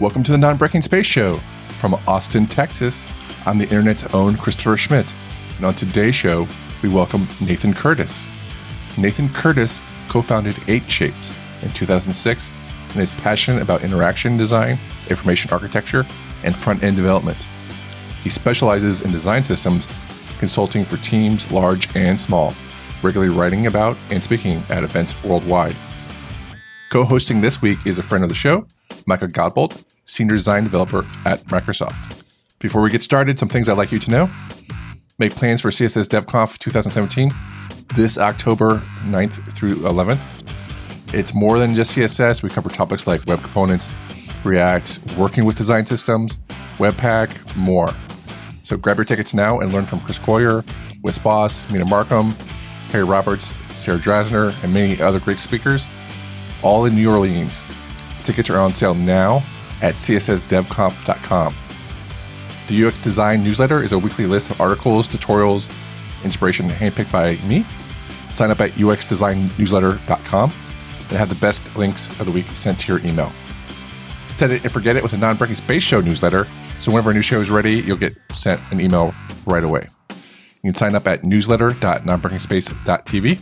Welcome to the Non Breaking Space Show from Austin, Texas. I'm the internet's own Christopher Schmidt. And on today's show, we welcome Nathan Curtis. Nathan Curtis co founded 8Shapes in 2006 and is passionate about interaction design, information architecture, and front end development. He specializes in design systems, consulting for teams large and small, regularly writing about and speaking at events worldwide. Co hosting this week is a friend of the show, Micah Godbolt, Senior Design Developer at Microsoft. Before we get started, some things I'd like you to know. Make plans for CSS DevConf 2017 this October 9th through 11th. It's more than just CSS. We cover topics like web components, React, working with design systems, Webpack, more. So grab your tickets now and learn from Chris Coyier, Wes Bos, Mina Markham, Harry Roberts, Sarah Drasner, and many other great speakers, all in New Orleans. Tickets are on sale now at cssdevconf.com. The UX Design newsletter is a weekly list of articles, tutorials, inspiration handpicked by me. Sign up at uxdesignnewsletter.com and have the best links of the week sent to your email. Set it and forget it with a non breaking space show newsletter. So whenever a new show is ready, you'll get sent an email right away. You can sign up at newsletter.nonbreakingspace.tv.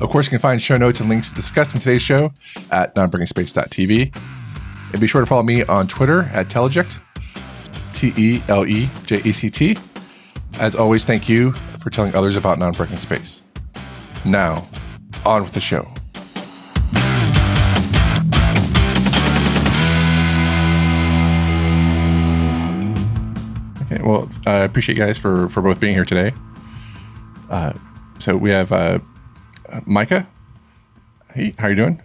Of course, you can find show notes and links discussed in today's show at nonbreakingspace.tv. And be sure to follow me on Twitter at Teleject, T E L E J E C T. As always, thank you for telling others about non breaking space. Now, on with the show. Okay, well, I appreciate you guys for, for both being here today. Uh, so we have uh, Micah. Hey, how you doing?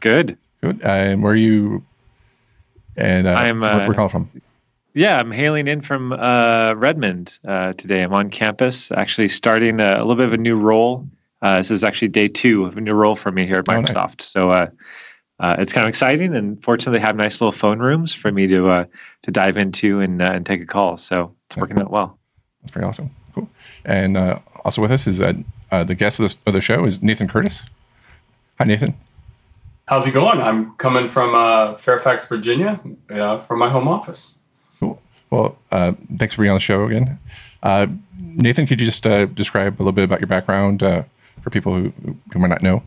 Good. Good. And where are you? And uh, I'm, where, uh, where calling from? Yeah, I'm hailing in from uh, Redmond uh, today. I'm on campus, actually starting a, a little bit of a new role. Uh, this is actually day two of a new role for me here at Oh, nice. Microsoft. So uh, uh, it's kind of exciting, and fortunately, they have nice little phone rooms for me to uh, to dive into and uh, and take a call. So it's working out well. That's pretty awesome. Cool. And uh, also with us is uh, uh, the guest of the, of the show is Nathan Curtis. Hi, Nathan. How's it going? I'm coming from uh, Fairfax, Virginia, uh, from my home office. Cool. Well, uh, thanks for being on the show again. Uh, Nathan, could you just uh, describe a little bit about your background uh, for people who, who might not know?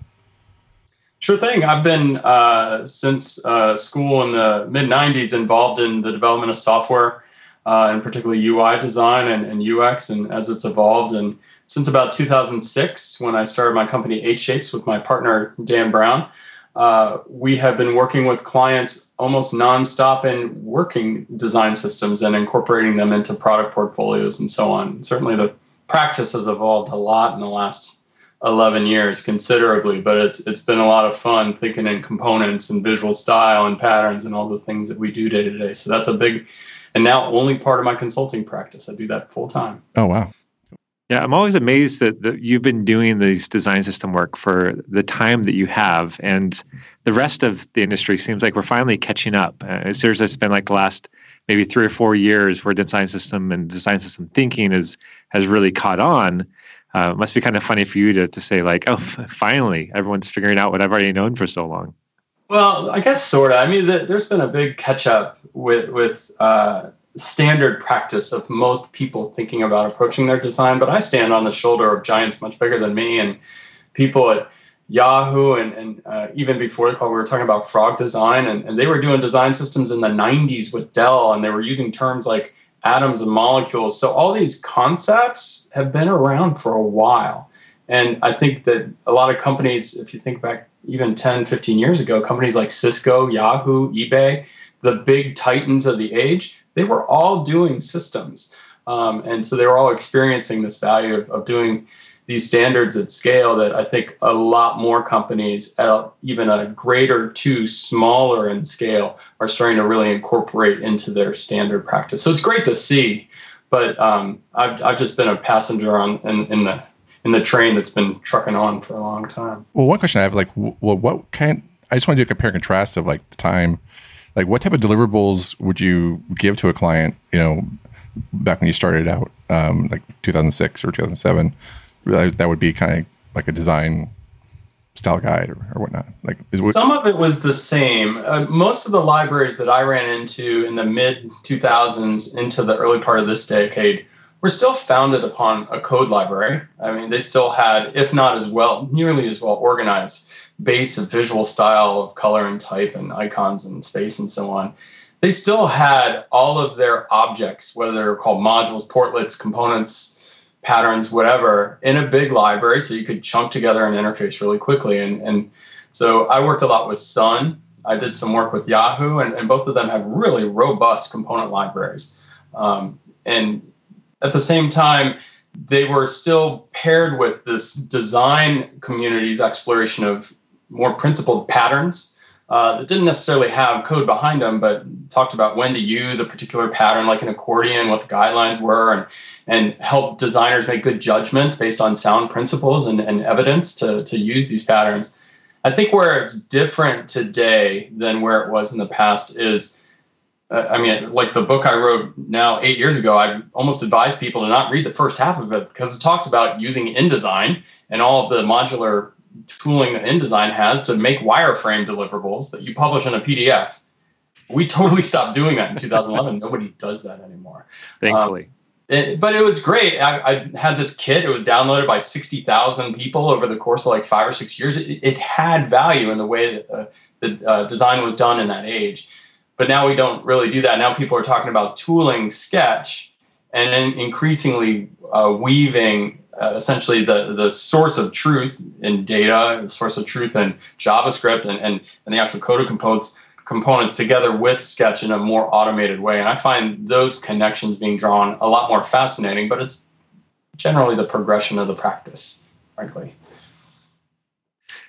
Sure thing. I've been uh, since uh, school in the mid 90s involved in the development of software, uh, and particularly UI design and, and UX, and as it's evolved. And since about 2006, when I started my company 8Shapes with my partner Dan Brown, uh, we have been working with clients almost nonstop in working design systems and incorporating them into product portfolios and so on. Certainly, the practice has evolved a lot in the last 11 years considerably but it's it's been a lot of fun thinking in components and visual style and patterns and all the things that we do day to day so that's a big and now only part of my consulting practice i do that full time Oh, wow. Yeah, I'm always amazed that, that you've been doing these design system work for the time that you have, and the rest of the industry seems like we're finally catching up. Uh, it seriously, it's been like the last maybe three or four years where design system and design system thinking is has really caught on. Uh, must be kind of funny for you to to say like, oh, finally, everyone's figuring out what I've already known for so long. well i guess sort of i mean the, there's been a big catch up with with uh, standard practice of most people thinking about approaching their design but i stand on the shoulder of giants much bigger than me and people at Yahoo and, and uh, even before the call, we were talking about frog design, and, and they were doing design systems in the 90s with Dell, and they were using terms like atoms and molecules. So all these concepts have been around for a while. And I think that a lot of companies, if you think back even 10, 15 years ago, companies like Cisco, Yahoo, eBay, the big titans of the age, they were all doing systems. Um, and so they were all experiencing this value of, of doing these standards at scale that I think a lot more companies, at even a greater to smaller in scale, are starting to really incorporate into their standard practice. So it's great to see, but um, I've, I've just been a passenger on in, in the in the train that's been trucking on for a long time. Well, one question I have, like, well, what kind? I just want to do a compare and contrast of like the time, like what type of deliverables would you give to a client? You know, back when you started out, um, like 2006 or 2007, that would be kind of like a design style guide or, or whatnot? Like is, some of it was the same. Uh, most of the libraries that I ran into in the mid 2000s into the early part of this decade were still founded upon a code library. I mean, they still had, if not as well, nearly as well organized base of visual style of color and type and icons and space and so on. They still had all of their objects, whether they're called modules, portlets, components, patterns, whatever, in a big library so you could chunk together an interface really quickly. And, and so I worked a lot with Sun. I did some work with Yahoo, and, and both of them have really robust component libraries. Um, and at the same time, they were still paired with this design community's exploration of more principled patterns uh, that didn't necessarily have code behind them, but talked about when to use a particular pattern like an accordion, what the guidelines were, and and help designers make good judgments based on sound principles and, and evidence to, to use these patterns. I think where it's different today than where it was in the past is, uh, I mean, like the book I wrote now eight years ago, I almost advise people to not read the first half of it because it talks about using InDesign and all of the modular tooling that InDesign has to make wireframe deliverables that you publish in a PDF. We totally stopped doing that in 2011. Nobody does that anymore. Thankfully. Um, it, but it was great. I, I, had this kit. It was downloaded by 60,000 people over the course of like five or six years. It, it had value in the way that uh, the uh, design was done in that age. But now we don't really do that. Now people are talking about tooling Sketch and then increasingly uh, weaving uh, essentially the, the source of truth in data, the source of truth in JavaScript and, and, and the actual code components components together with Sketch in a more automated way. And I find those connections being drawn a lot more fascinating, but it's generally the progression of the practice, frankly.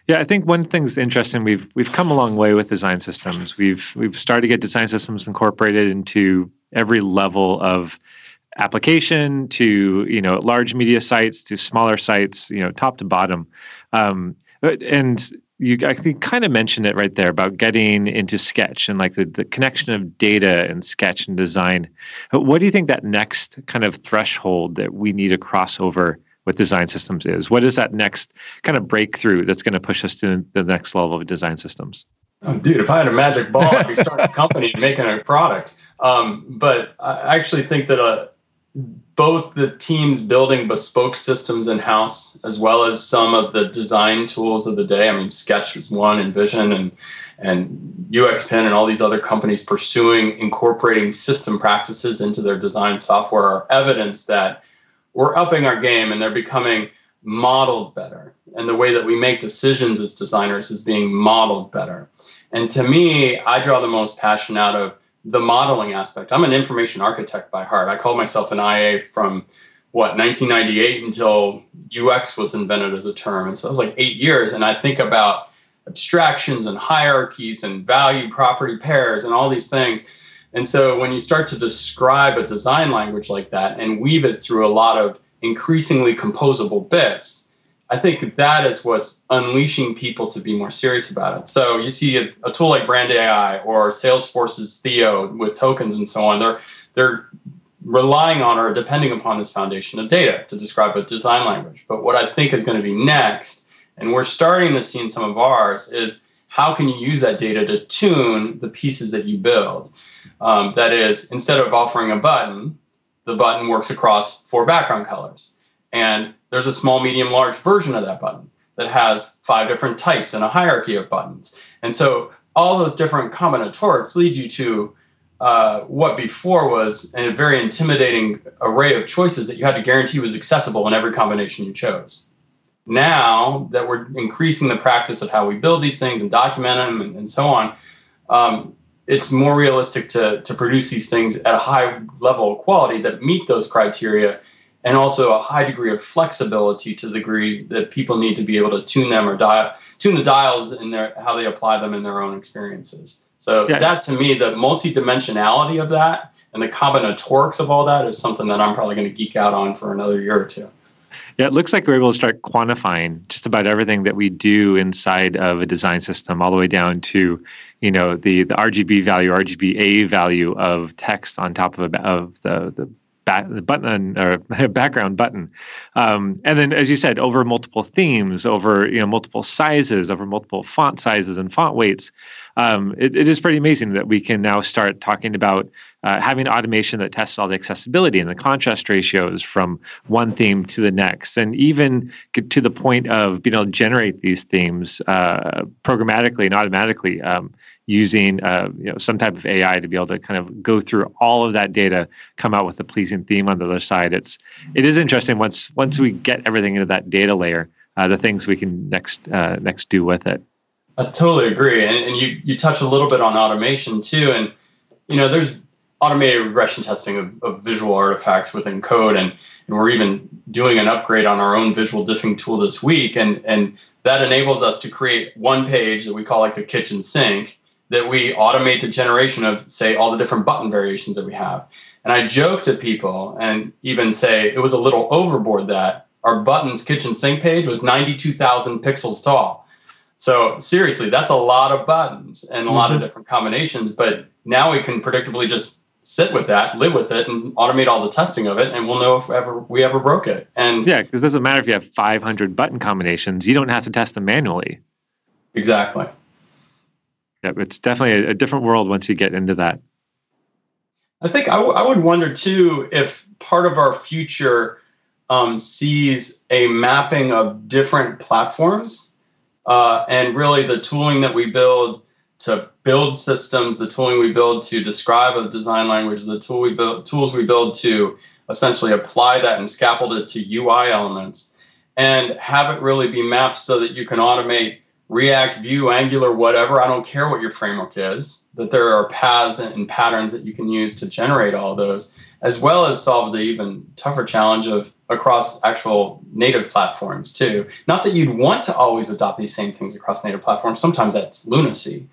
Yeah, I think one thing's interesting. We've we've come a long way with design systems. We've we've started to get design systems incorporated into every level of application to you know large media sites to smaller sites, you know top to bottom. Um, and you I think kind of mentioned it right there about getting into sketch and like the, the connection of data and sketch and design. What do you think that next kind of threshold that we need to cross over with design systems is? What is that next kind of breakthrough that's going to push us to the next level of design systems? Oh, dude, if I had a magic ball, I'd be starting a company and making a product. Um, but I actually think that uh, both the teams building bespoke systems in house as well as some of the design tools of the day. I mean, Sketch was one, InVision, and and UXPin and all these other companies pursuing incorporating system practices into their design software are evidence that we're upping our game and they're becoming modeled better. And the way that we make decisions as designers is being modeled better. And to me, I draw the most passion out of the modeling aspect. I'm an information architect by heart. I called myself an IA from what 1998 until UX was invented as a term, and so it was like eight years. And I think about abstractions and hierarchies and value property pairs and all these things. And so when you start to describe a design language like that and weave it through a lot of increasingly composable bits, I think that is what's unleashing people to be more serious about it. So you see a, a, tool like Brand AI or Salesforce's Theo with tokens and so on. They're they're relying on or depending upon this foundation of data to describe a design language. But what I think is going to be next, and we're starting to see in some of ours, is how can you use that data to tune the pieces that you build? Um, that is, instead of offering a button, the button works across four background colors. And there's a small, medium, large version of that button that has five different types and a hierarchy of buttons. And so all those different combinatorics lead you to uh, what before was a very intimidating array of choices that you had to guarantee was accessible in every combination you chose. Now that we're increasing the practice of how we build these things and document them and, and so on, um, it's more realistic to, to produce these things at a high level of quality that meet those criteria and also a high degree of flexibility to the degree that people need to be able to tune them or dial tune the dials in their how they apply them in their own experiences. So yeah. that to me, the multidimensionality of that and the combinatorics of all that is something that I'm probably going to geek out on for another year or two. Yeah, it looks like we're able to start quantifying just about everything that we do inside of a design system, all the way down to, you know, the the RGB value, RGBA value of text on top of, of the, the back, button or background button. Um, and then, as you said, over multiple themes, over you know multiple sizes, over multiple font sizes and font weights. Um, it, it is pretty amazing that we can now start talking about uh, having automation that tests all the accessibility and the contrast ratios from one theme to the next, and even get to the point of being able to generate these themes uh, programmatically and automatically. Um, using uh, you know some type of AI to be able to kind of go through all of that data, come out with a pleasing theme on the other side. It's it is interesting once once we get everything into that data layer, uh, the things we can next uh, next do with it. I totally agree, and, and you you touch a little bit on automation too, and you know there's automated regression testing of, of visual artifacts within code. And, and we're even doing an upgrade on our own visual diffing tool this week. And and that enables us to create one page that we call like the kitchen sink that we automate the generation of, say, all the different button variations that we have. And I joke to people and even say it was a little overboard that our buttons kitchen sink page was 92,000 pixels tall. So seriously, that's a lot of buttons and a mm-hmm. lot of mm-hmm. different combinations. But now we can predictably just sit with that, live with it, and automate all the testing of it, and we'll know if ever we ever broke it. And yeah, because it doesn't matter if you have 500 button combinations; you don't have to test them manually. Exactly. Yep, it's definitely a, a different world once you get into that. I think I, w- I would wonder too if part of our future um, sees a mapping of different platforms uh, and really the tooling that we build to build systems, the tooling we build to describe a design language, the tool we build, tools we build to essentially apply that and scaffold it to UI elements, and have it really be mapped so that you can automate React, Vue, Angular, whatever. I don't care what your framework is, that there are paths and patterns that you can use to generate all those, as well as solve the even tougher challenge of across actual native platforms too. Not that you'd want to always adopt these same things across native platforms. Sometimes that's lunacy.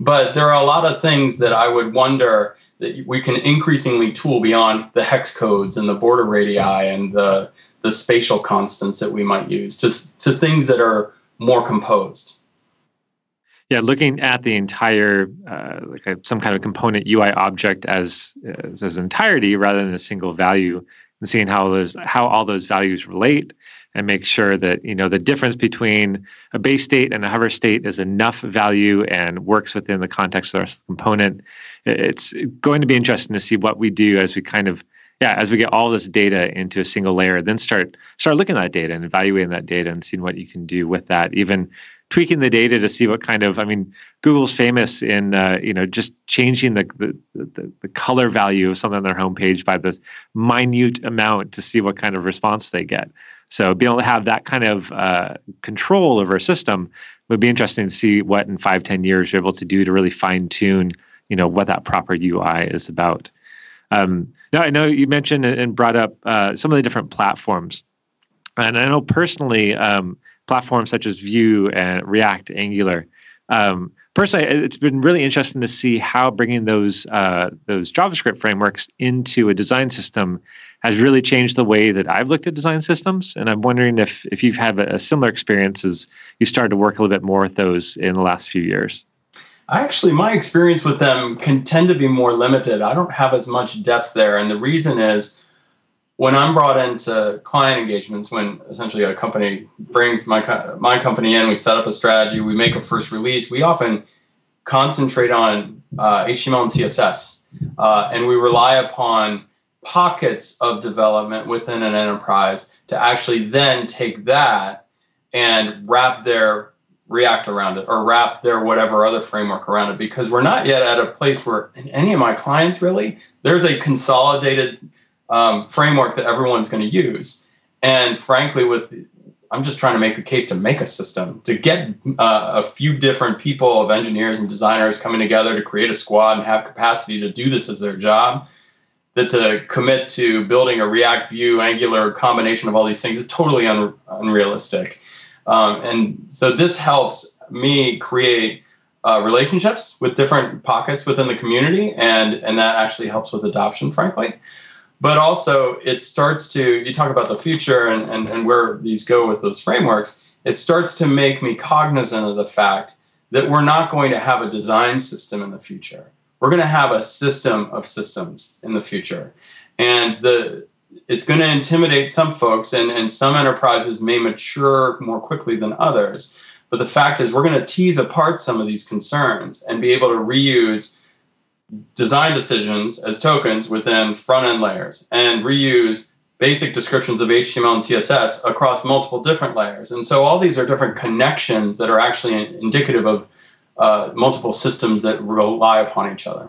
But there are a lot of things that I would wonder that we can increasingly tool beyond the hex codes and the border radii and the the spatial constants that we might use, just to things that are more composed yeah, looking at the entire uh, like a, some kind of component UI object as, as as entirety rather than a single value, and seeing how those how all those values relate, and make sure that you know the difference between a base state and a hover state is enough value and works within the context of the component. It's going to be interesting to see what we do as we kind of yeah as we get all this data into a single layer, then start start looking at that data and evaluating that data and seeing what you can do with that, even tweaking the data to see what kind of i mean google's famous in uh, you know just changing the, the, the, the, color value of something on their homepage by the minute amount to see what kind of response they get. So being able to have that kind of uh, control over a system would be interesting to see what in five ten years you're able to do to really fine tune you know what that proper ui is about. Um, now i know you mentioned and brought up uh, some of the different platforms. And i know personally um, platforms such as Vue and React, Angular. Um, personally, it's been really interesting to see how bringing those uh, those JavaScript frameworks into a design system has really changed the way that I've looked at design systems. And I'm wondering if if you've had a similar experience as you started to work a little bit more with those in the last few years. Actually, my experience with them can tend to be more limited. I don't have as much depth there, and the reason is when I'm brought into client engagements, when essentially a company brings my my company in, we set up a strategy, we make a first release. We often concentrate on uh, HTML and CSS, uh, and we rely upon pockets of development within an enterprise to actually then take that and wrap their React around it or wrap their whatever other framework around it because we're not yet at a place where any of my clients really there's a consolidated um, framework that everyone's going to use. And frankly, with I'm just trying to make the case to make a system to get uh, a few different people of engineers and designers coming together to create a squad and have capacity to do this as their job. That to commit to building a React Vue Angular combination of all these things is totally un- unrealistic. Um, and so this helps me create uh, relationships with different pockets within the community, and and that actually helps with adoption, frankly but also it starts to you talk about the future and, and, and where these go with those frameworks it starts to make me cognizant of the fact that we're not going to have a design system in the future we're going to have a system of systems in the future And the it's going to intimidate some folks, and, and some enterprises may mature more quickly than others. But the fact is, we're going to tease apart some of these concerns and be able to reuse design decisions as tokens within front end layers and reuse basic descriptions of HTML and CSS across multiple different layers. And so all these are different connections that are actually indicative of uh, multiple systems that rely upon each other.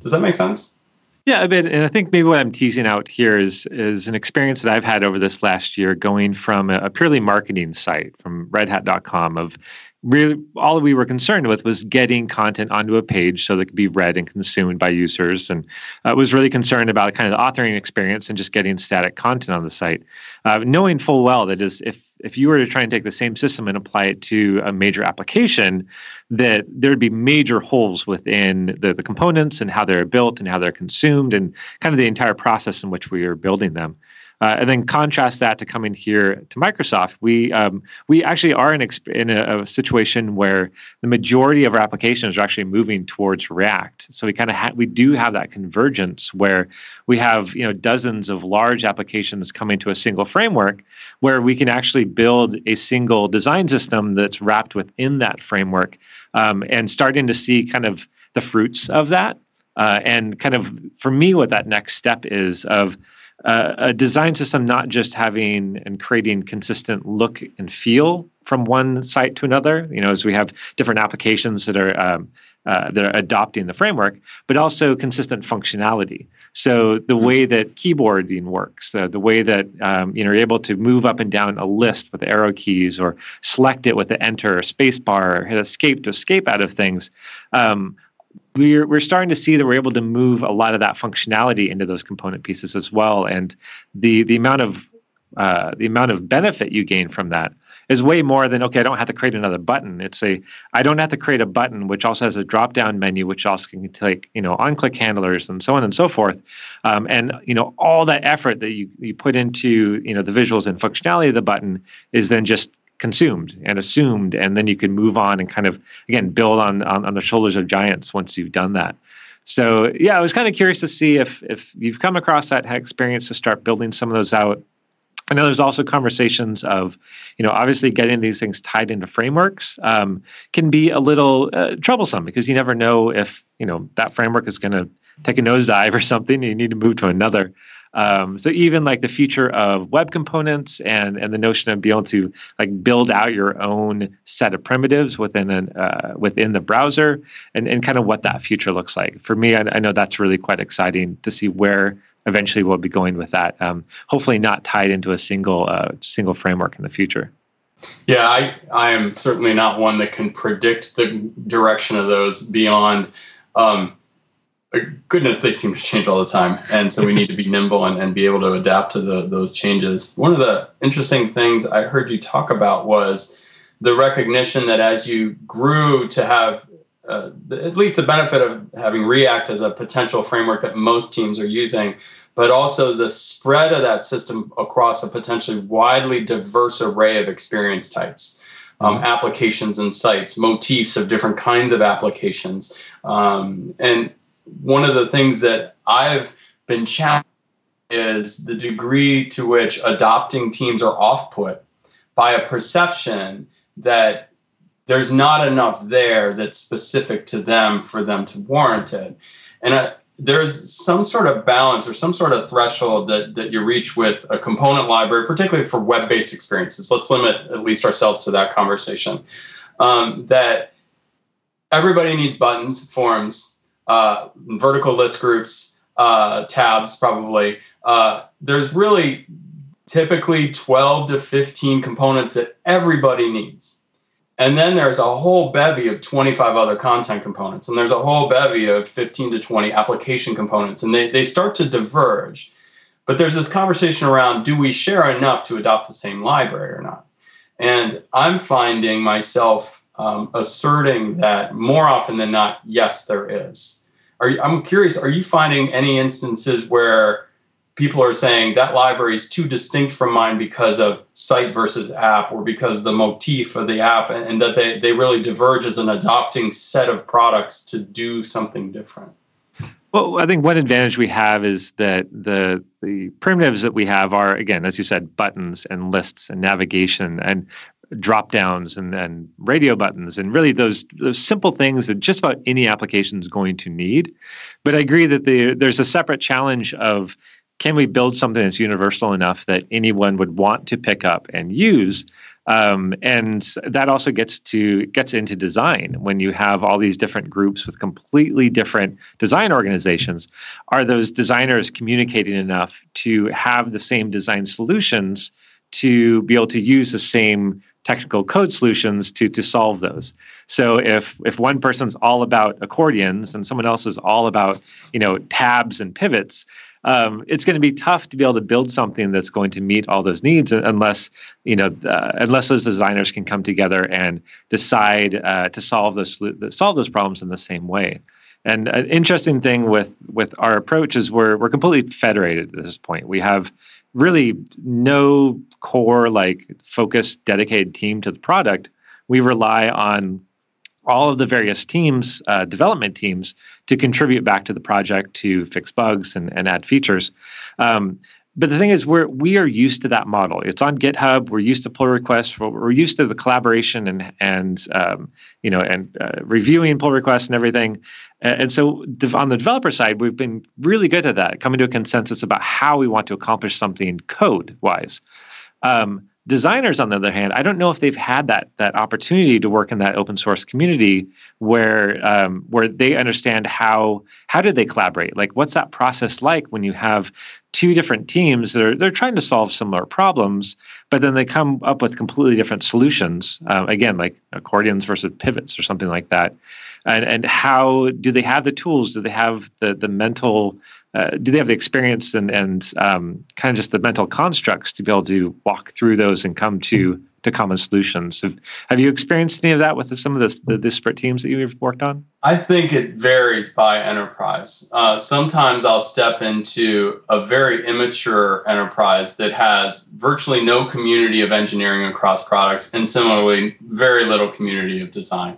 Does that make sense? Yeah, a bit. And I think maybe what I'm teasing out here is is an experience that I've had over this last year going from a, purely marketing site from redhat.com of really all we were concerned with was getting content onto a page so that it could be read and consumed by users. And uh, was really concerned about kind of the authoring experience and just getting static content on the site. Uh, knowing full well that is if if you were to try and take the same system and apply it to a major application that there'd be major holes within the, the components and how they're built and how they're consumed and kind of the entire process in which we are building them uh, and then contrast that to coming here to Microsoft. We um, we actually are in, exp- in a, a, situation where the majority of our applications are actually moving towards React. So we kind of ha- we do have that convergence where we have you know dozens of large applications coming to a single framework where we can actually build a single design system that's wrapped within that framework um, and starting to see kind of the fruits of that. Uh, and kind of for me, what that next step is of uh, a design system not just having and creating consistent look and feel from one site to another. You know, as we have different applications that are um, uh, that are adopting the framework, but also consistent functionality. So the mm-hmm. way that keyboarding works, uh, the way that um, you know you're able to move up and down a list with arrow keys, or select it with the enter or space bar, or hit escape to escape out of things. Um, we're we're starting to see that we're able to move a lot of that functionality into those component pieces as well, and the the amount of uh, the amount of benefit you gain from that is way more than okay. I don't have to create another button. It's a I don't have to create a button which also has a drop down menu which also can take you know on click handlers and so on and so forth, um, and you know all that effort that you you put into you know the visuals and functionality of the button is then just consumed and assumed and then you can move on and kind of again build on, on, on the shoulders of giants once you've done that so yeah i was kind of curious to see if if you've come across that experience to start building some of those out I know there's also conversations of, you know, obviously getting these things tied into frameworks um, can be a little uh, troublesome because you never know if, you know, that framework is going to take a nosedive or something and you need to move to another. Um, so even like the future of web components and and the notion of being able to like build out your own set of primitives within an uh, within the browser and and kind of what that future looks like. For me, I, I know that's really quite exciting to see where eventually we'll be going with that. Um, hopefully, not tied into a single uh, single framework in the future. Yeah, I I am certainly not one that can predict the direction of those beyond. Um, goodness, they seem to change all the time. And so we need to be nimble and, and be able to adapt to the, those changes. One of the interesting things I heard you talk about was the recognition that as you grew to have uh, at least the benefit of having React as a potential framework that most teams are using, but also the spread of that system across a potentially widely diverse array of experience types. Um, mm-hmm. applications and sites, motifs of different kinds of applications. Um, and one of the things that I've been challenged is the degree to which adopting teams are off put by a perception that there's not enough there that's specific to them for them to warrant it. And uh, there's some sort of balance or some sort of threshold that, that you reach with a component library, particularly for web based experiences. Let's limit at least ourselves to that conversation. Um, that everybody needs buttons, forms, uh, vertical list groups, uh, tabs, probably. Uh, there's really typically 12 to 15 components that everybody needs. And then there's a whole bevy of 25 other content components, and there's a whole bevy of 15 to 20 application components, and they, they start to diverge. But there's this conversation around do we share enough to adopt the same library or not? And I'm finding myself um, asserting that more often than not, yes, there is. Are you, I'm curious, are you finding any instances where people are saying that library is too distinct from mine because of site versus app or because the motif of the app and, and that they, they really diverge as an adopting set of products to do something different? Well, I think one advantage we have is that the the primitives that we have are again, as you said, buttons and lists and navigation and drop downs and, and radio buttons and really those those simple things that just about any application is going to need. But I agree that the, there's a separate challenge of can we build something that's universal enough that anyone would want to pick up and use um, and that also gets to gets into design when you have all these different groups with completely different design organizations are those designers communicating enough to have the same design solutions to be able to use the same technical code solutions to to solve those so if if one person's all about accordions and someone else is all about you know tabs and pivots um, it's going to be tough to be able to build something that's going to meet all those needs unless you know uh, unless those designers can come together and decide uh, to solve those solve those problems in the same way. And an interesting thing with with our approach is we're we're completely federated at this point. We have really no core like focused dedicated team to the product. We rely on all of the various teams, uh, development teams, to contribute back to the project to fix bugs and, and add features. Um, but the thing is, we're we are used to that model. It's on GitHub. We're used to pull requests. We're used to the collaboration and and um, you know and uh, reviewing pull requests and everything. And so on the developer side, we've been really good at that, coming to a consensus about how we want to accomplish something code wise. Um, designers on the other hand i don't know if they've had that that opportunity to work in that open source community where um, where they understand how how do they collaborate like what's that process like when you have two different teams that are they're trying to solve similar problems but then they come up with completely different solutions uh, again like accordions versus pivots or something like that. And and how do they have the tools? Do they have the the mental uh, do they have the experience and and um, kind of just the mental constructs to be able to walk through those and come to to common solutions? Have, have you experienced any of that with some of the, the disparate teams that you've worked on? I think it varies by enterprise. Uh, sometimes I'll step into a very immature enterprise that has virtually no community of engineering across products, and similarly, very little community of design.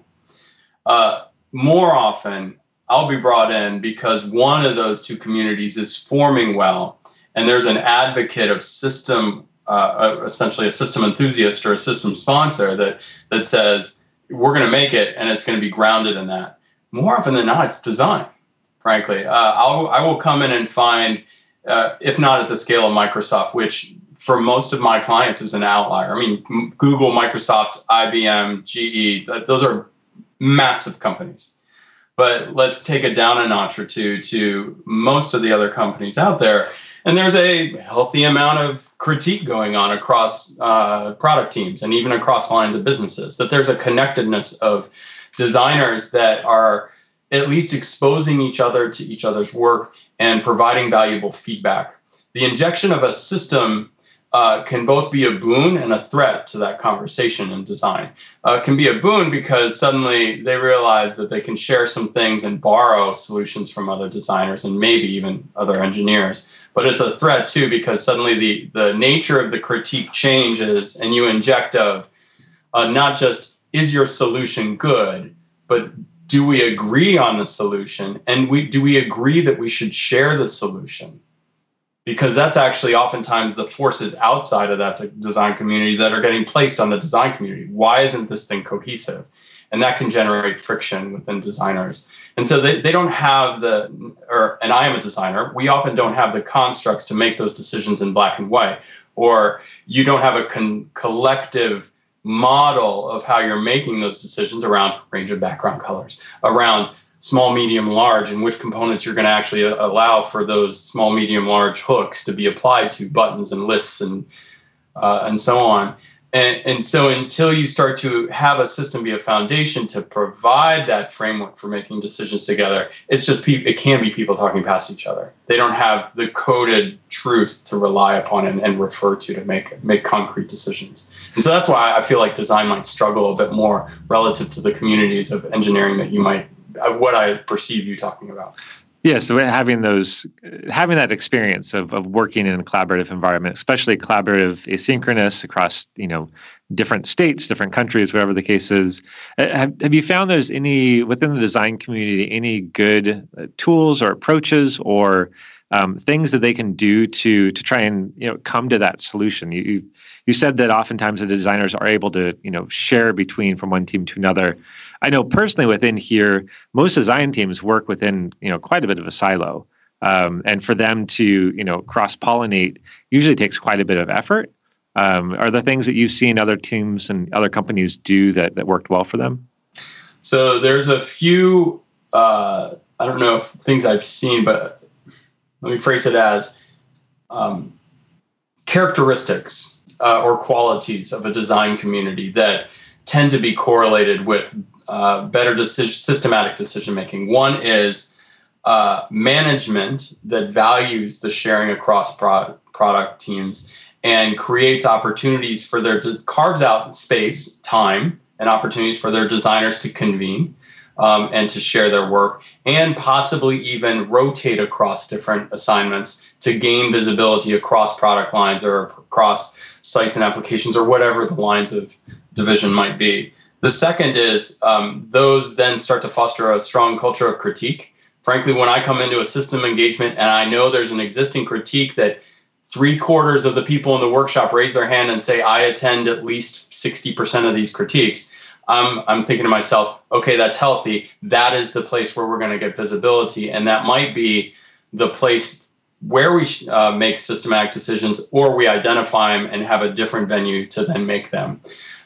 Uh, more often, I'll be brought in because one of those two communities is forming well, and there's an advocate of system, uh, essentially a system enthusiast or a system sponsor that that says we're going to make it, and it's going to be grounded in that. More often than not, it's design. Frankly, uh, I'll I will come in and find, uh, if not at the scale of Microsoft, which for most of my clients is an outlier. I mean, Google, Microsoft, IBM, GE, those are massive companies but let's take it down a notch or two to most of the other companies out there. And there's a healthy amount of critique going on across uh, product teams and even across lines of businesses. That there's a connectedness of designers that are at least exposing each other to each other's work and providing valuable feedback. The injection of a system uh, can both be a boon and a threat to that conversation and design. Uh, can be a boon because suddenly they realize that they can share some things and borrow solutions from other designers and maybe even other engineers. But it's a threat too because suddenly the, the nature of the critique changes and you inject of uh, not just is your solution good, but do we agree on the solution and we do we agree that we should share the solution because that's actually oftentimes the forces outside of that design community that are getting placed on the design community. Why isn't this thing cohesive? And that can generate friction within designers. And so they, they don't have the, or, and I am a designer, we often don't have the constructs to make those decisions in black and white. Or you don't have a con- collective model of how you're making those decisions around range of background colors, around small, medium, large, and which components you're going to actually allow for those small, medium, large hooks to be applied to buttons and lists and uh, and so on. And, and so until you start to have a system be a foundation to provide that framework for making decisions together, it's just people. It can be people talking past each other. They don't have the coded truth to rely upon and, and refer to to make make concrete decisions. And so that's why I feel like design might struggle a bit more relative to the communities of engineering that you might what I perceive you talking about. Yeah, so having those, having that experience of, of working in a collaborative environment, especially collaborative asynchronous across, you know, different states, different countries, whatever the case is. Uh, have, have you found there's any within the design community any good uh, tools or approaches or um, things that they can do to to try and you know come to that solution? You, you said that oftentimes the designers are able to you know share between from one team to another. I know personally within here, most design teams work within you know quite a bit of a silo, um, and for them to you know cross pollinate usually takes quite a bit of effort. Um, are there things that you've seen other teams and other companies do that that worked well for them? So there's a few. Uh, I don't know if things I've seen, but let me phrase it as um, characteristics uh, or qualities of a design community that tend to be correlated with uh, better decision, systematic decision making. One is uh, management that values the sharing across pro- product teams and creates opportunities for their de- carves out space, time, and opportunities for their designers to convene um, and to share their work, and possibly even rotate across different assignments to gain visibility across product lines or across sites and applications or whatever the lines of division might be. The second is um, those then start to foster a strong culture of critique. Frankly, when I come into a system engagement and I know there's an existing critique that three quarters of the people in the workshop raise their hand and say, I attend at least 60% of these critiques, I'm, I'm thinking to myself, okay, that's healthy. That is the place where we're going to get visibility. And that might be the place where we uh, make systematic decisions or we identify them and have a different venue to then make them.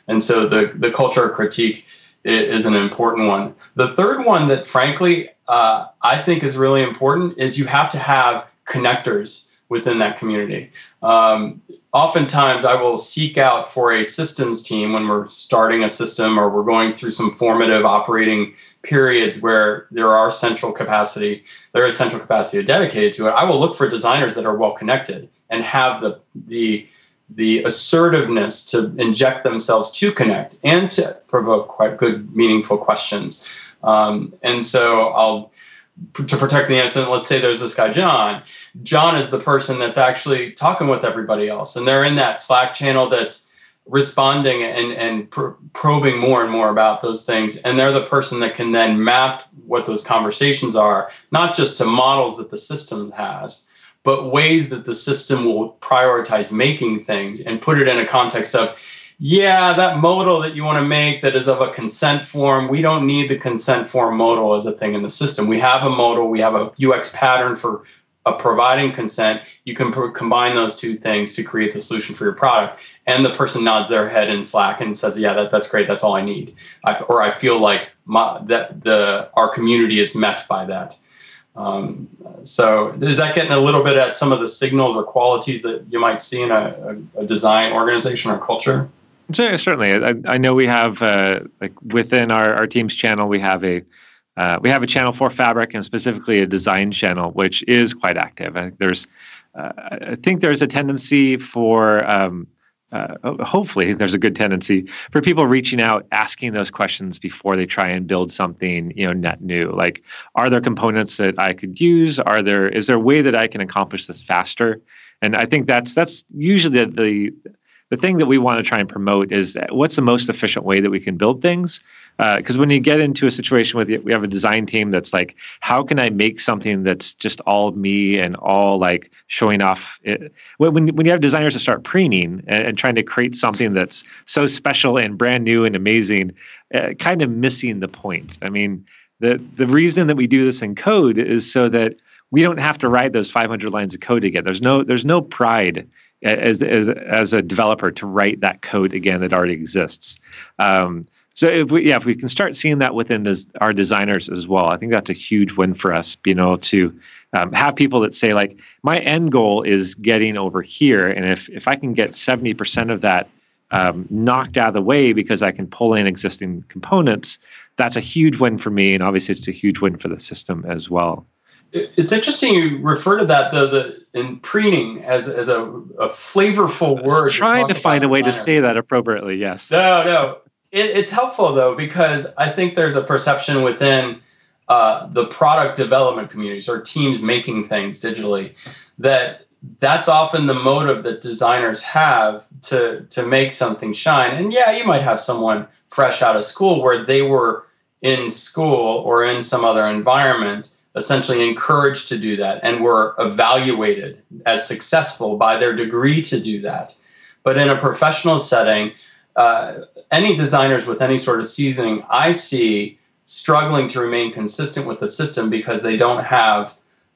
And so the, the culture critique is an important one. The third one that, frankly, uh, I think is really important is you have to have connectors within that community. Um, oftentimes, I will seek out for a systems team when we're starting a system or we're going through some formative operating periods where there are central capacity, there is central capacity dedicated to it. I will look for designers that are well connected and have the the the assertiveness to inject themselves to connect and to provoke quite good, meaningful questions. Um, and so I'll to protect the innocent, let's say there's this guy, John. John is the person that's actually talking with everybody else. And they're in that Slack channel that's responding and, and pr- probing more and more about those things. And they're the person that can then map what those conversations are, not just to models that the system has, but ways that the system will prioritize making things and put it in a context of, yeah, that modal that you want to make that is of a consent form, we don't need the consent form modal as a thing in the system. We have a modal, we have a UX pattern for uh, providing consent. You can pr- combine those two things to create the solution for your product. And the person nods their head in Slack and says, "Yeah, that, that's great. That's all I need." I, or I feel like my, that the our community is met by that. Um, so is that getting a little bit at some of the signals or qualities that you might see in a, a, a design organization or culture? Certainly, I, I know we have uh, like within our, our team's channel, we have a uh, we have a channel for Fabric and specifically a design channel, which is quite active. I think there's uh, I think there's a tendency for um, uh, hopefully there's a good tendency for people reaching out asking those questions before they try and build something you know net new. Like are there components that i could use? Are there is there a way that i can accomplish this faster? And i think that's that's usually the, the the thing that we want to try and promote is what's the most efficient way that we can build things. Because uh, when you get into a situation with we have a design team that's like, how can I make something that's just all me and all like showing off? It? When when you have designers that start preening and, and, trying to create something that's so special and brand new and amazing, uh, kind of missing the point. I mean, the the reason that we do this in code is so that we don't have to write those 500 lines of code again. There's no there's no pride as, as, as a developer to write that code again that already exists. Um, so if we yeah if we can start seeing that within des- our designers as well, I think that's a huge win for us. Being able to um, have people that say like my end goal is getting over here, and if if I can get seventy percent of that um, knocked out of the way because I can pull in existing components, that's a huge win for me, and obviously it's a huge win for the system as well it's interesting you refer to that the, the in preening as, as a, a flavorful word. Trying to find a way to say that appropriately. Yes. No, no. It, it's helpful though because I think there's a perception within uh, the product development communities or teams making things digitally, that that's often the motive that designers have to to make something shine. And yeah, you might have someone fresh out of school where they were in school or in some other environment essentially encouraged to do that and were evaluated as successful by their degree to do that. But in a professional setting, uh, any designers with any sort of seasoning, I see struggling to remain consistent with the system because they don't have,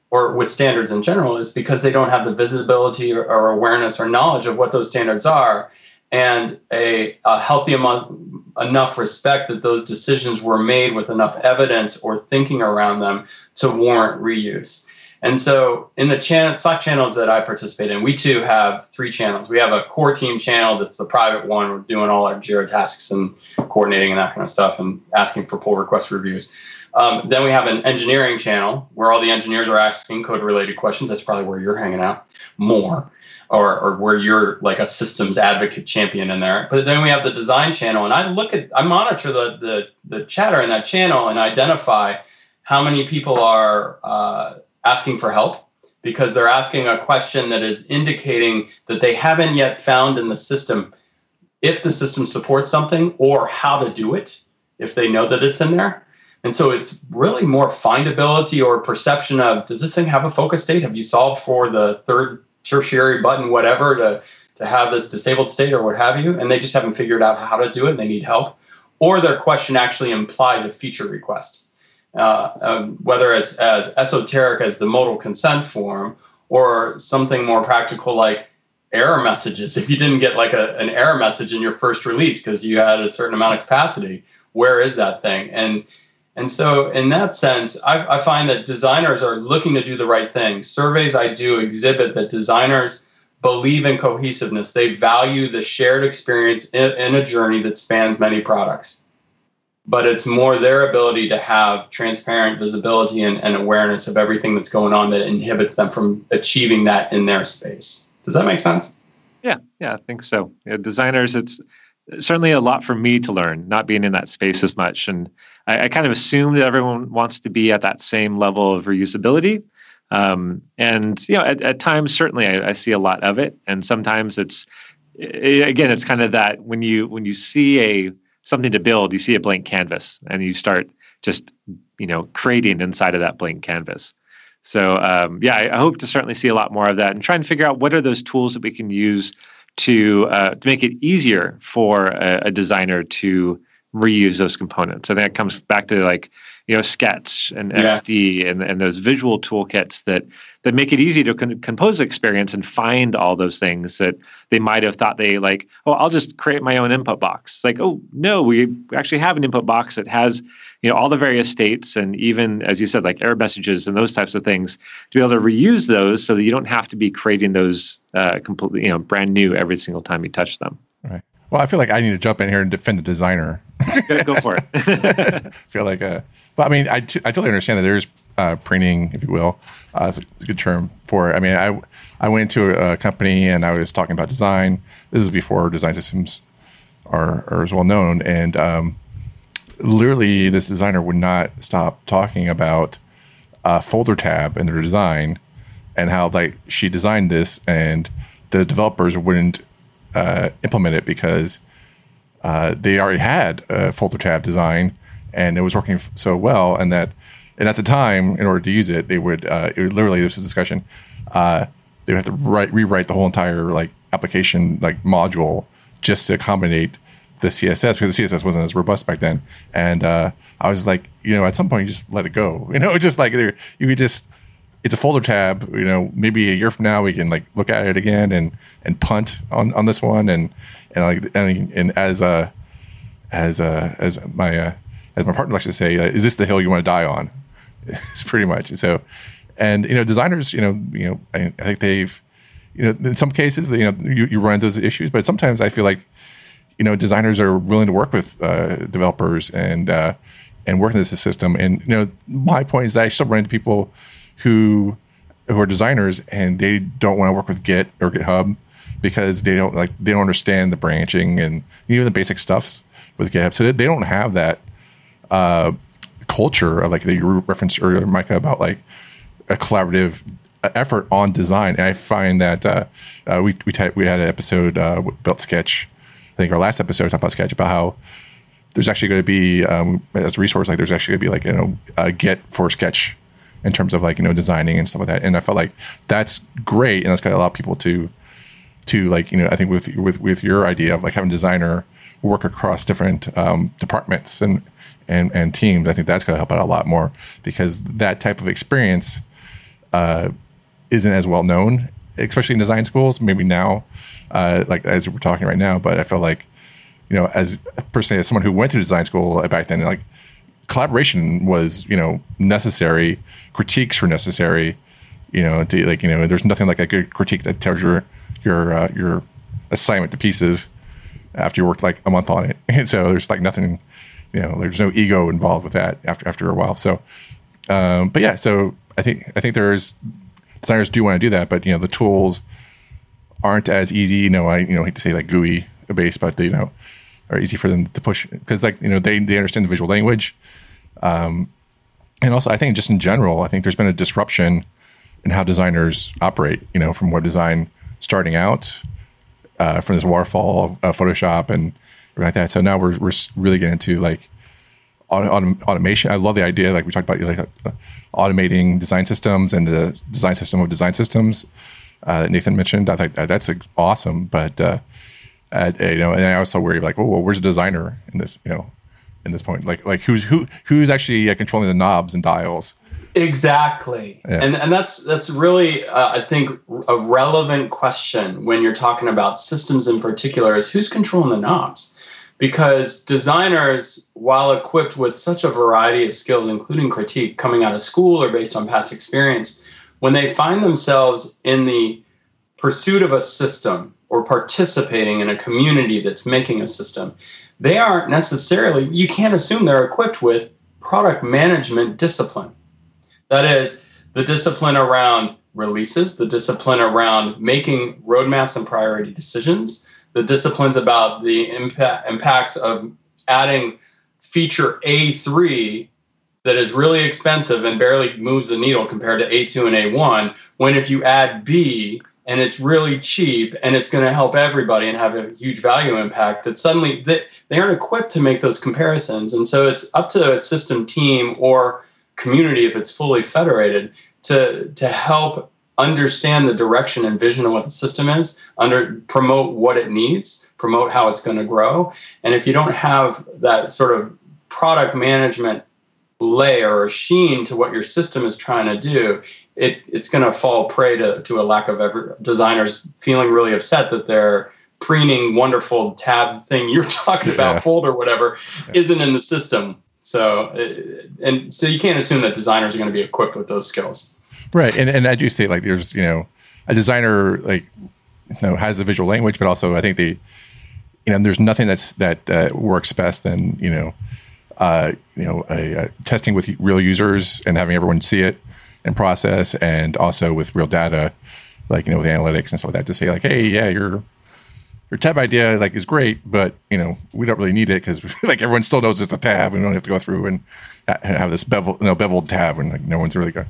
or with standards in general, is because they don't have the visibility or, or awareness or knowledge of what those standards are and a, a healthy amount enough respect that those decisions were made with enough evidence or thinking around them to warrant reuse. And so in the channel, Slack channels that I participate in, we too have three channels. We have a core team channel that's the private one. We're doing all our Jira tasks and coordinating and that kind of stuff and asking for pull request reviews. Um, then we have an engineering channel where all the engineers are asking code related questions. That's probably where you're hanging out more or, or where you're like a systems advocate champion in there. But then we have the design channel, and I look at, I monitor the the, the chatter in that channel and identify how many people are uh, asking for help because they're asking a question that is indicating that they haven't yet found in the system if the system supports something or how to do it if they know that it's in there. And so it's really more findability or perception of does this thing have a focus state? Have you solved for the third tertiary button, whatever, to, to have this disabled state or what have you, and they just haven't figured out how to do it and they need help. Or their question actually implies a feature request. Uh, um, whether it's as esoteric as the modal consent form or something more practical like error messages. If you didn't get like a, an error message in your first release because you had a certain amount of capacity, where is that thing? And and so, in that sense, I, I, find that designers are looking to do the right thing. Surveys I do exhibit that designers believe in cohesiveness. They value the shared experience in, in a journey that spans many products. But it's more their ability to have transparent visibility and, and awareness of everything that's going on that inhibits them from achieving that in their space. Does that make sense? Yeah, yeah, I think so. Yeah, designers, it's certainly a lot for me to learn, not being in that space as much. And I, I, kind of assume that everyone wants to be at that same level of reusability. Um, and you know, at, at times certainly I, I, see a lot of it, and sometimes it's it, again it's kind of that when you when you see a something to build, you see a blank canvas, and you start just you know creating inside of that blank canvas. So um, yeah, I, I hope to certainly see a lot more of that, and try and figure out what are those tools that we can use to uh, to make it easier for a, a designer to reuse those components. I think it comes back to like you know Sketch and yeah. XD and and those visual toolkits that that make it easy to con- compose experience and find all those things that they might have thought they like. Oh, I'll just create my own input box. Like, oh no, we actually have an input box that has you know all the various states and even as you said like error messages and those types of things to be able to reuse those so that you don't have to be creating those uh, completely you know brand new every single time you touch them. Right. Well, I feel like I need to jump in here and defend the designer. go, for it. I feel like, uh, but I mean, I, t- I totally understand that there's uh, preening, if you will, uh, is a good term for it. I mean, I I went to a company and I was talking about design. This is before design systems are, are as well known, and um, literally, this designer would not stop talking about a folder tab in their design and how like she designed this and the developers wouldn't uh, implement it because uh, they already had a folder tab design and it was working so well and that and at the time in order to use it they would, uh, it would literally this was discussion uh, they would have to write rewrite the whole entire like application like module just to accommodate the css because the css wasn't as robust back then. And uh, i was like you know at some point you just let it go. You know just like you could just it's a folder tab. You know, maybe a year from now we can like look at it again and and punt on, on this one and and like and, and as a as a as my uh, as my partner likes to say, uh, is this the hill you want to die on? it's pretty much so. And you know, designers, you know, you know, I, I think they've, you know, in some cases, you know, you, you run into those issues, but sometimes I feel like, you know, designers are willing to work with uh, developers and uh, and work in this system. And you know, my point is that I still run into people who who are designers and they don't want to work with Git or GitHub because they don't like they don't understand the branching and even the basic stuffs with GitHub. So they, don't have that uh, culture of like that you referenced earlier, Micah, about like a collaborative effort on design. And I find that uh, uh, we we, t- we had an episode uh, about Sketch. I think our last episode talked about Sketch about how there's actually going to be um, as a resource like there's actually going to be like you know a Git for Sketch in terms of like you know designing and stuff like that. And I felt like that's great, and that's going to allow people to to like you know I think with with with your idea of like having a designer work across different um, departments and and and teams, I think that's going to help out a lot more because that type of experience uh, isn't as well known, especially in design schools. Maybe now, uh, like as we're talking right now, but I feel like you know, as personally as someone who went to design school back then, like collaboration was you know necessary, critiques were necessary. You know, to, like you know, there's nothing like a good critique that tears your your uh, your assignment to pieces after you worked like a month on it. And so there's like nothing, you know, there's no ego involved with that after after a while. So, um, but yeah, so I think I think there's designers do want to do that, but you know the tools aren't as easy. You know, I you know hate to say like GUI based, but you know are easy for them to push because like you know they they understand the visual language. Um, and also, I think just in general, I think there's been a disruption in how designers operate. You know, from web design starting out uh, from this waterfall uh, Photoshop and like that. So now we're we're really getting into like autom- automation. I love the idea, like we talked about, like uh, automating design systems and the design system of design systems. Uh, that Nathan mentioned. I think that, that's awesome, but uh, you know, and I also worry like, oh, well, where's the designer in this? You know, in this point, like like who's who who's actually uh, controlling the knobs and dials? Exactly, yeah. and and that's that's really uh, I think a relevant question when you're talking about systems in particular is who's controlling the knobs, because designers, while equipped with such a variety of skills, including critique coming out of school or based on past experience, when they find themselves in the pursuit of a system or participating in a community that's making a system, they aren't necessarily you can't assume they're equipped with product management discipline. That is the discipline around releases, the discipline around making roadmaps and priority decisions, the disciplines about the impact, impacts of adding feature A3 that is really expensive and barely moves the needle compared to A2 and A1, when if you add B and it's really cheap and it's going to help everybody and have a huge value impact, that suddenly they, they aren't equipped to make those comparisons. And so it's up to a system team or community if it's fully federated to to help understand the direction and vision of what the system is under promote what it needs promote how it's going to grow and if you don't have that sort of product management layer or sheen to what your system is trying to do it, it's going to fall prey to, to a lack of ever, designers feeling really upset that their preening wonderful tab thing you're talking about yeah. folder whatever yeah. isn't in the system so, and so you can't assume that designers are going to be equipped with those skills. Right. And, and I do say like there's, you know, a designer like, you know, has the visual language, but also I think they, you know, there's nothing that's, that uh, works best than, you know, uh, you know, testing with real users and having everyone see it and process and also with real data, like, you know, with analytics and stuff like that to say like, Hey, yeah, you're, your tab idea like is great, but you know we don't really need it because like everyone still knows it's a tab, and we don't have to go through and have this bevel, you know, beveled tab, and like no one's really going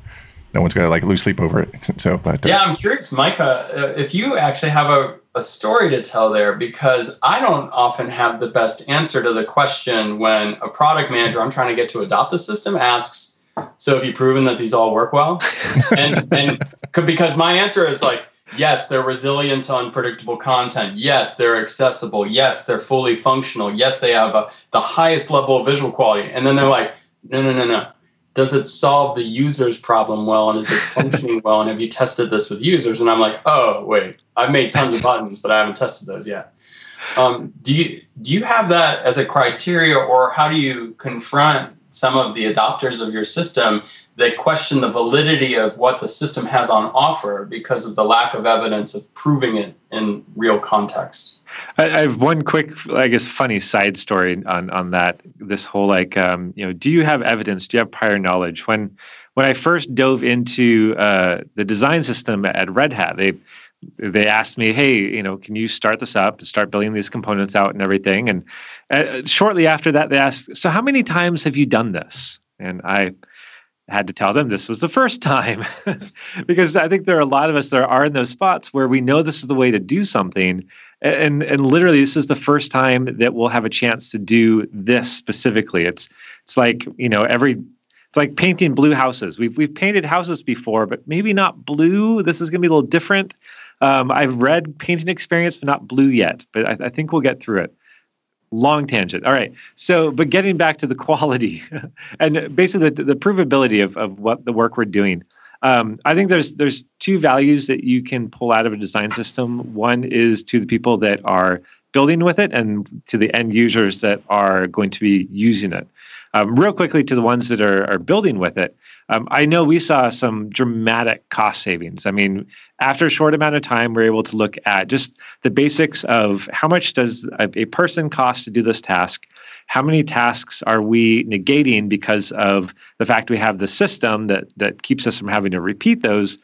no one's gonna like lose sleep over it. So, but uh, yeah, I'm curious, Micah, uh, if you actually have a, a story to tell there, because I don't often have the best answer to the question when a product manager I'm trying to get to adopt the system asks, "So have you proven that these all work well?" and and because my answer is like Yes, they're resilient to unpredictable content. Yes, they're accessible. Yes, they're fully functional. Yes, they have a, the highest level of visual quality. And then they're like, no, no, no, no. Does it solve the user's problem well? And is it functioning well? And have you tested this with users? And I'm like, oh, wait, I've made tons of buttons, but I haven't tested those yet. Um, do you do you have that as a criteria, or how do you confront some of the adopters of your system that question the validity of what the system has on offer because of the lack of evidence of proving it in real context. I, I have one quick, I guess, funny side story on on that. This whole like, um, you know, do you have evidence? Do you have prior knowledge? When when I first dove into uh, the design system at Red Hat, they they asked me, "Hey, you know, can you start this up and start building these components out and everything?" And uh, shortly after that, they asked, "So, how many times have you done this?" And I had to tell them this was the first time because I think there are a lot of us that are in those spots where we know this is the way to do something. And, and literally this is the first time that we'll have a chance to do this specifically. It's it's like, you know, every it's like painting blue houses. We've we've painted houses before, but maybe not blue. This is gonna be a little different. Um, I've read painting experience, but not blue yet. But I, I think we'll get through it. Long tangent. All right. So but getting back to the quality and basically the, the, provability of, of what the work we're doing. Um, i think there's there's two values that you can pull out of a design system. One is to the people that are building with it and to the end users that are going to be using it um, real quickly to the ones that are, are building with it um, I know we saw some dramatic cost savings. I mean, after a short amount of time, we're able to look at just the basics of how much does a, a person cost to do this task? How many tasks are we negating because of the fact we have the system that that keeps us from having to repeat those?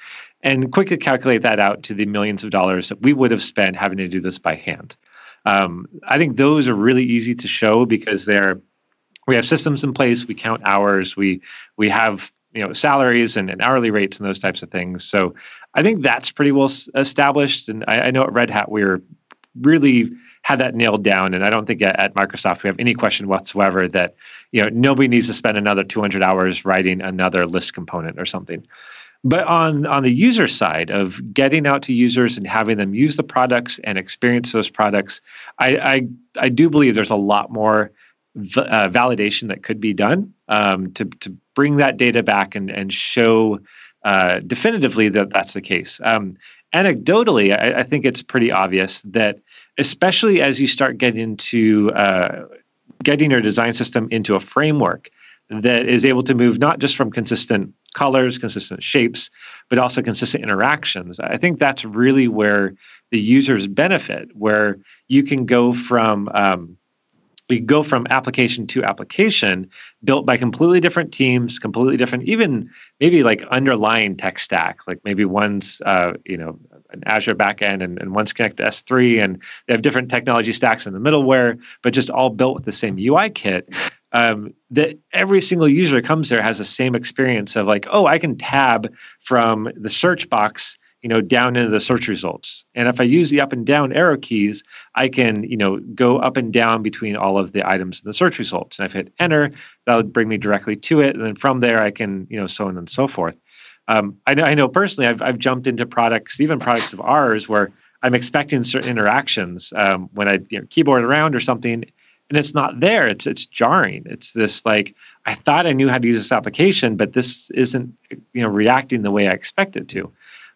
And quickly calculate that out to the millions of dollars that we would have spent having to do this by hand. Um, I think those are really easy to show because they're we have systems in place. We count hours. We we have you know salaries and, and, hourly rates and those types of things. So I think that's pretty well established. And I, I know at Red Hat we're really had that nailed down. And I don't think at, at, Microsoft we have any question whatsoever that you know nobody needs to spend another 200 hours writing another list component or something. But on on the user side of getting out to users and having them use the products and experience those products, I I, I do believe there's a lot more uh, validation that could be done um, to to bring that data back and and show uh, definitively that that's the case. Um, anecdotally, I, I, think it's pretty obvious that especially as you start getting into uh, getting your design system into a framework that is able to move not just from consistent colors, consistent shapes, but also consistent interactions. I think that's really where the users benefit, where you can go from um, we go from application to application built by completely different teams completely different even maybe like underlying tech stack. Like maybe one's uh, you know an azure backend and, and one's connect to s3 and they have different technology stacks in the middleware but just all built with the same ui kit. Um, that every single user comes there has the same experience of like oh i can tab from the search box you know down into the search results. And if i use the up and down arrow keys i can you know go up and down between all of the items in the search results. And if i hit enter that would bring me directly to it. And then from there i can you know so on and so forth. Um, I, know, I know personally I've, I've jumped into products even products of ours where i'm expecting certain interactions um, when i you know, keyboard around or something and it's not there. It's it's jarring. It's this like i thought i knew how to use this application but this isn't you know reacting the way i expect it to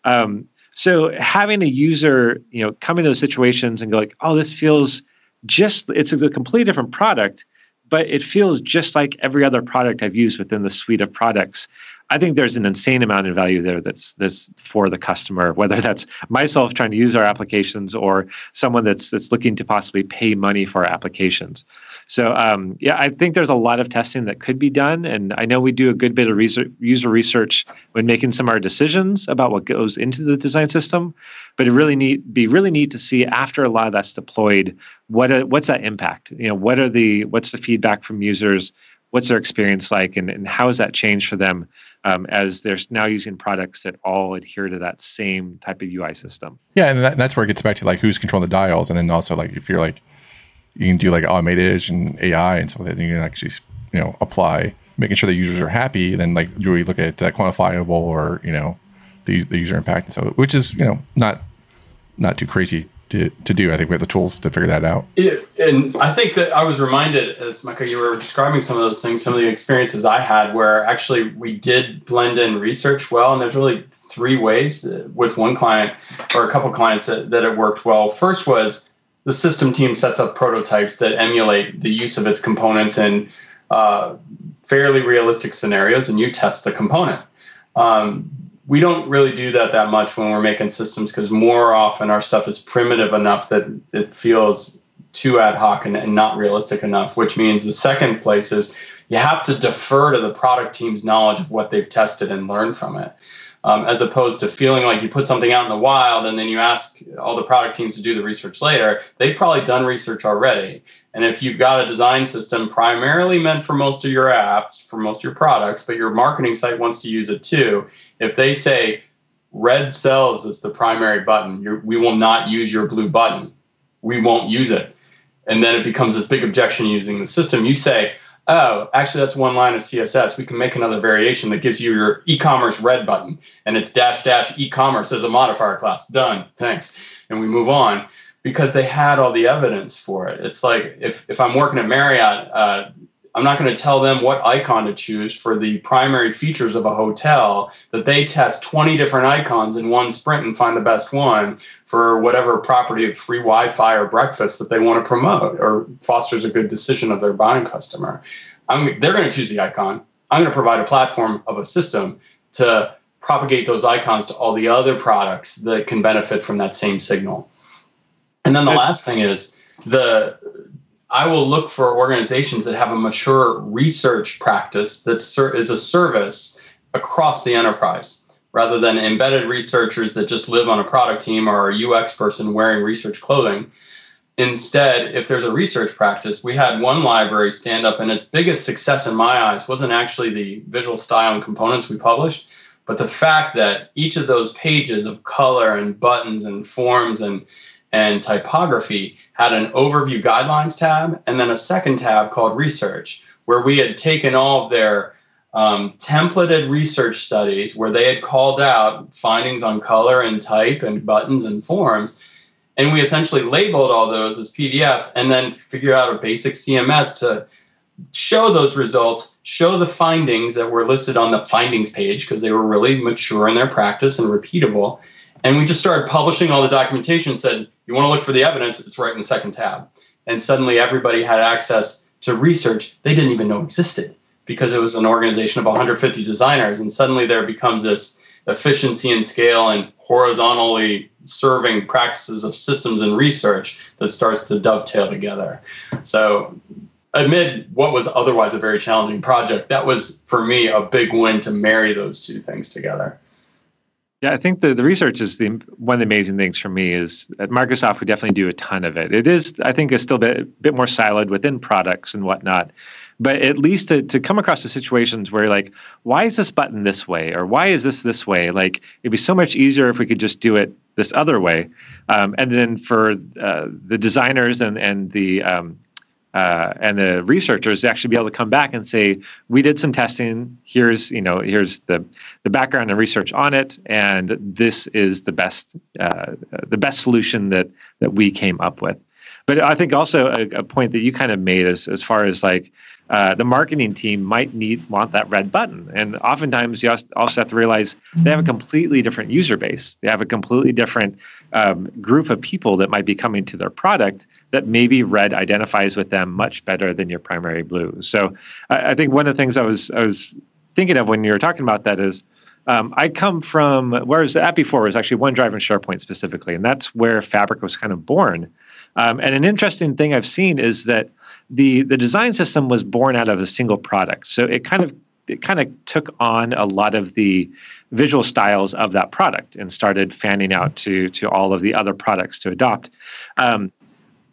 um, so having a user, you know, come into those situations and go like, oh, this feels just it's a completely different product, but it feels just like every other product I've used within the suite of products. I think there's an insane amount of value there that's that's for the customer, whether that's myself trying to use our applications or someone that's that's looking to possibly pay money for our applications. So um, yeah, I think there's a lot of testing that could be done, and I know we do a good bit of research, user research when making some of our decisions about what goes into the design system. But it really neat be really neat to see after a lot of that's deployed, what are, what's that impact? You know, what are the what's the feedback from users? What's their experience like, and, and how has that changed for them um, as they're now using products that all adhere to that same type of UI system? Yeah, and that, that's where it gets back to like who's controlling the dials, and then also like if you're like you can do like automated and AI and stuff that. You can actually, you know, apply making sure the users are happy. Then like do we look at uh, quantifiable or you know the the user impact and so which is you know not not too crazy to, to do. I think we have the tools to figure that out. Yeah, and I think that I was reminded as Micah, you were describing some of those things, some of the experiences I had where actually we did blend in research well, and there's really three ways that, with one client or a couple clients that, that it worked well. First was the system team sets up prototypes that emulate the use of its components in uh, fairly realistic scenarios, and you test the component. Um, we don't really do that that much when we're making systems because more often our stuff is primitive enough that it feels too ad hoc and, and not realistic enough. Which means the second place is you have to defer to the product team's knowledge of what they've tested and learned from it. Um, as opposed to feeling like you put something out in the wild and then you ask all the product teams to do the research later. They've probably done research already. And if you've got a design system primarily meant for most of your apps, for most of your products, but your marketing site wants to use it too, if they say red sells is the primary button, we will not use your blue button, we won't use it. And then it becomes this big objection using the system. You say, oh, actually, that's one line of CSS. We can make another variation that gives you your e-commerce red button, and it's dash dash e-commerce as a modifier class. Done. Thanks. And we move on because they had all the evidence for it. It's like if if I'm working at Marriott, uh, I'm not going to tell them what icon to choose for the primary features of a hotel that they test 20 different icons in one sprint and find the best one for whatever property of free Wi-Fi or breakfast that they want to promote or fosters a good decision of their buying customer. I'm, they're going to choose the icon. I'm going to provide a platform of a system to propagate those icons to all the other products that can benefit from that same signal. And then the last thing is the I will look for organizations that have a mature research practice that is a service across the enterprise rather than embedded researchers that just live on a product team or a UX person wearing research clothing. Instead, if there's a research practice, we had one library stand up, and its biggest success in my eyes wasn't actually the visual style and components we published, but the fact that each of those pages of color and buttons and forms and and typography had an overview guidelines tab and then a second tab called research, where we had taken all of their um, templated research studies where they had called out findings on color and type and buttons and forms. And we essentially labeled all those as PDFs and then figure out a basic CMS to show those results, show the findings that were listed on the findings page because they were really mature in their practice and repeatable. And we just started publishing all the documentation and said, you want to look for the evidence, it's right in the second tab. And suddenly everybody had access to research they didn't even know existed because it was an organization of 150 designers. And suddenly there becomes this efficiency and scale and horizontally serving practices of systems and research that starts to dovetail together. So amid what was otherwise a very challenging project, that was for me a big win to marry those two things together. Yeah, I think the, the research is the one of the amazing things for me is at Microsoft we definitely do a ton of it. It is I think is still a bit, bit more siloed within products and whatnot. But at least to, to come across the situations where like, why is this button this way? Or why is this this way? Like it'd be so much easier if we could just do it this other way. Um, and then for uh, the designers and, and the um, uh, and the researchers to actually be able to come back and say, we did some testing. Here's you know here's the the background and research on it, and this is the best uh, the best solution that that we came up with. But I think also a, a point that you kind of made as as far as like uh, the marketing team might need want that red button. And oftentimes, you also have to realize they have a completely different user base. They have a completely different um, group of people that might be coming to their product that maybe red identifies with them much better than your primary blue. So I, I think one of the things I was I was thinking of when you were talking about that is. Um, I come from whereas the app before was actually OneDrive and SharePoint specifically, and that's where Fabric was kind of born. Um, and an interesting thing I've seen is that the the design system was born out of a single product. So it kind of it kind of took on a lot of the visual styles of that product and started fanning out to to all of the other products to adopt. Um,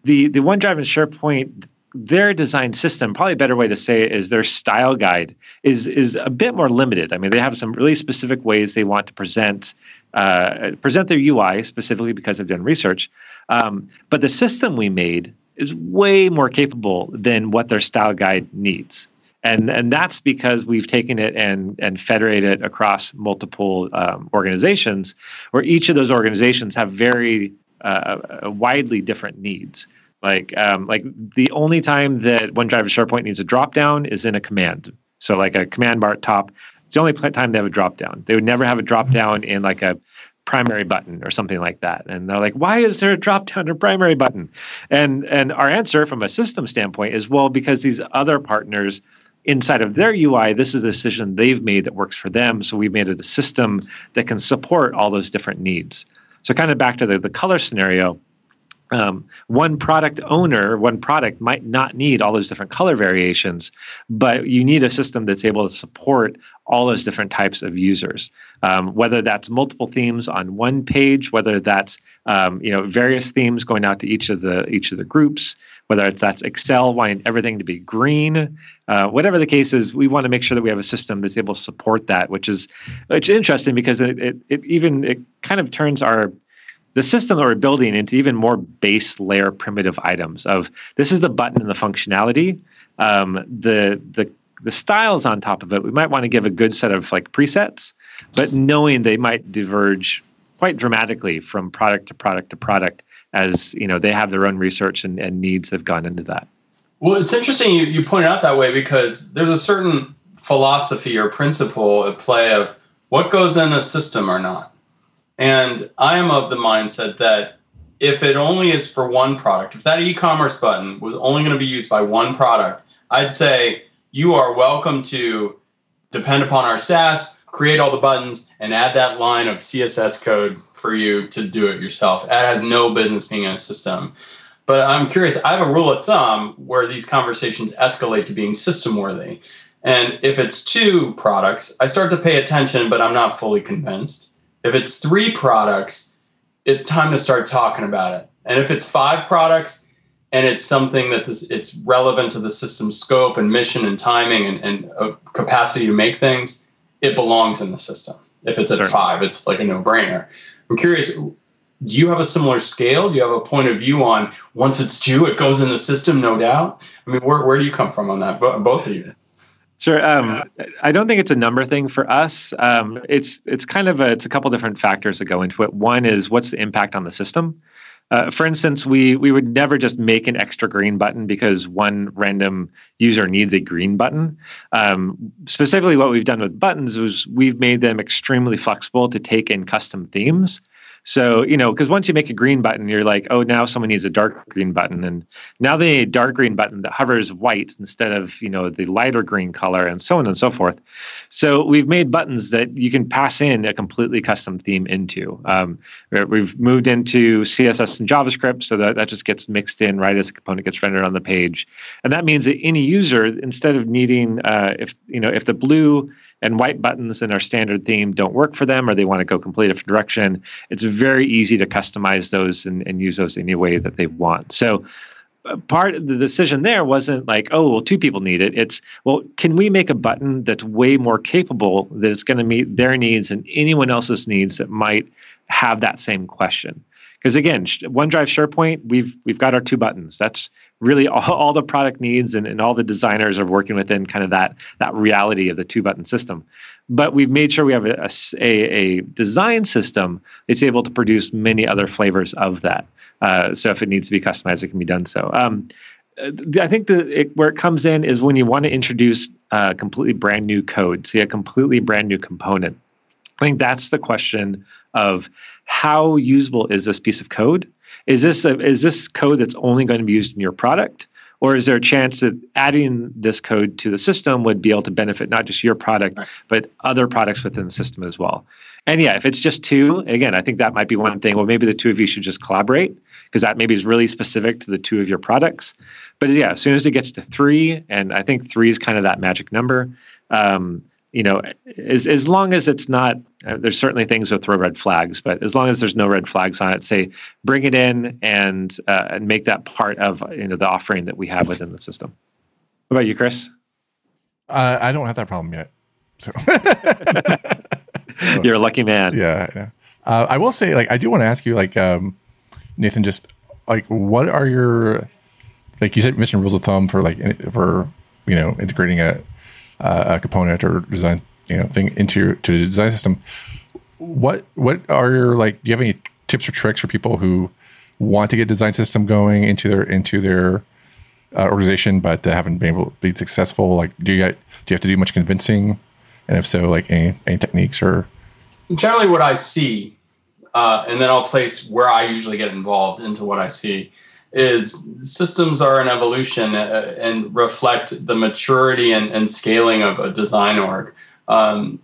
the the OneDrive and SharePoint their design system, probably a better way to say it is their style guide is is a bit more limited. I mean, they have some really specific ways they want to present uh, present their UI specifically because they've done research. Um, but the system we made is way more capable than what their style guide needs. And, and that's because we've taken it and, and federated it across multiple um, organizations, where each of those organizations have very uh, uh, widely different needs. Like um, like the only time that OneDrive or SharePoint needs a dropdown is in a command. So like a command bar at top. It's the only time they have a dropdown. They would never have a dropdown in like a primary button or something like that. And they're like, why is there a drop down or primary button? And and our answer from a system standpoint is well, because these other partners inside of their UI, this is a decision they've made that works for them. So we've made it a system that can support all those different needs. So kind of back to the, the color scenario. Um, one product owner, one product might not need all those different color variations, but you need a system that's able to support all those different types of users. Um, whether that's multiple themes on one page, whether that's um, you know various themes going out to each of the each of the groups, whether it's that's Excel wanting everything to be green, uh, whatever the case is, we want to make sure that we have a system that's able to support that, which is which is interesting because it, it, it even it kind of turns our the system that we're building into even more base layer primitive items of this is the button and the functionality. Um, the the the styles on top of it we might want to give a good set of like presets but knowing they might diverge quite dramatically from product to product to product as you know they have their own research and, and needs have gone into that. Well it's interesting you, you point it out that way because there's a certain philosophy or principle at play of what goes in a system or not and I am of the mindset that if it only is for one product, if that e commerce button was only going to be used by one product, I'd say you are welcome to depend upon our Sass, create all the buttons, and add that line of CSS code for you to do it yourself. It has no business being in a system. But I'm curious, I have a rule of thumb where these conversations escalate to being system worthy. And if it's two products, I start to pay attention, but I'm not fully convinced. If it's three products, it's time to start talking about it. And if it's five products and it's something that this, it's relevant to the system's scope and mission and timing and, and uh, capacity to make things, it belongs in the system. If it's at five, it's like a no brainer. I'm curious, do you have a similar scale? Do you have a point of view on once it's two, it goes in the system, no doubt? I mean, where, where do you come from on that, both of you? Sure. Um, I don't think it's a number thing for us. Um, it's it's kind of a it's a couple different factors that go into it. One is what's the impact on the system. Uh, for instance, we we would never just make an extra green button because one random user needs a green button. Um, specifically, what we've done with buttons is we've made them extremely flexible to take in custom themes. So, you know, because once you make a green button, you're like, oh, now someone needs a dark green button. And now they need a dark green button that hovers white instead of, you know, the lighter green color and so on and so forth. So we've made buttons that you can pass in a completely custom theme into. Um, we've moved into CSS and JavaScript so that that just gets mixed in right as the component gets rendered on the page. And that means that any user, instead of needing, uh, if, you know, if the blue and white buttons in our standard theme don't work for them or they want to go completely different direction, it's very easy to customize those and, and use those any way that they want. So uh, part of the decision there wasn't like, oh, well, two people need it. It's, well, can we make a button that's way more capable that it's going to meet their needs and anyone else's needs that might have that same question? Because again, OneDrive SharePoint, we've we've got our two buttons. That's really all, all the product needs and, and all the designers are working within kind of that that reality of the two button system. But we've made sure we have a, a, a design system that's able to produce many other flavors of that. Uh, so if it needs to be customized it can be done so. Um, I think the it, where it comes in is when you want to introduce a completely brand new code, see a completely brand new component. I think that's the question of how usable is this piece of code is this a, is this code that's only going to be used in your product? Or is there a chance that adding this code to the system would be able to benefit not just your product but other products within the system as well? And yeah if it's just two again i think that might be one thing. Well maybe the two of you should just collaborate because that maybe is really specific to the two of your products. But yeah as soon as it gets to three and i think three is kind of that magic number um, you know, as as long as it's not, uh, there's certainly things that throw red flags, but as long as there's no red flags on it, say bring it in and uh, and make that part of you know the offering that we have within the system. What about you, Chris? Uh, I don't have that problem yet. So. so you're a lucky man. Yeah, yeah. Uh, I will say, like, I do want to ask you, like, um, Nathan, just like, what are your, like, you said, mentioned rules of thumb for like for you know integrating a uh, a component or design you know thing into your to the design system. What what are your like? Do you have any tips or tricks for people who want to get design system going into their into their uh, organization, but haven't been able to be successful? Like, do you do you have to do much convincing? And if so, like any any techniques or generally what I see, uh, and then I'll place where I usually get involved into what I see is systems are an evolution uh, and reflect the maturity and, and, scaling of a design org. Um,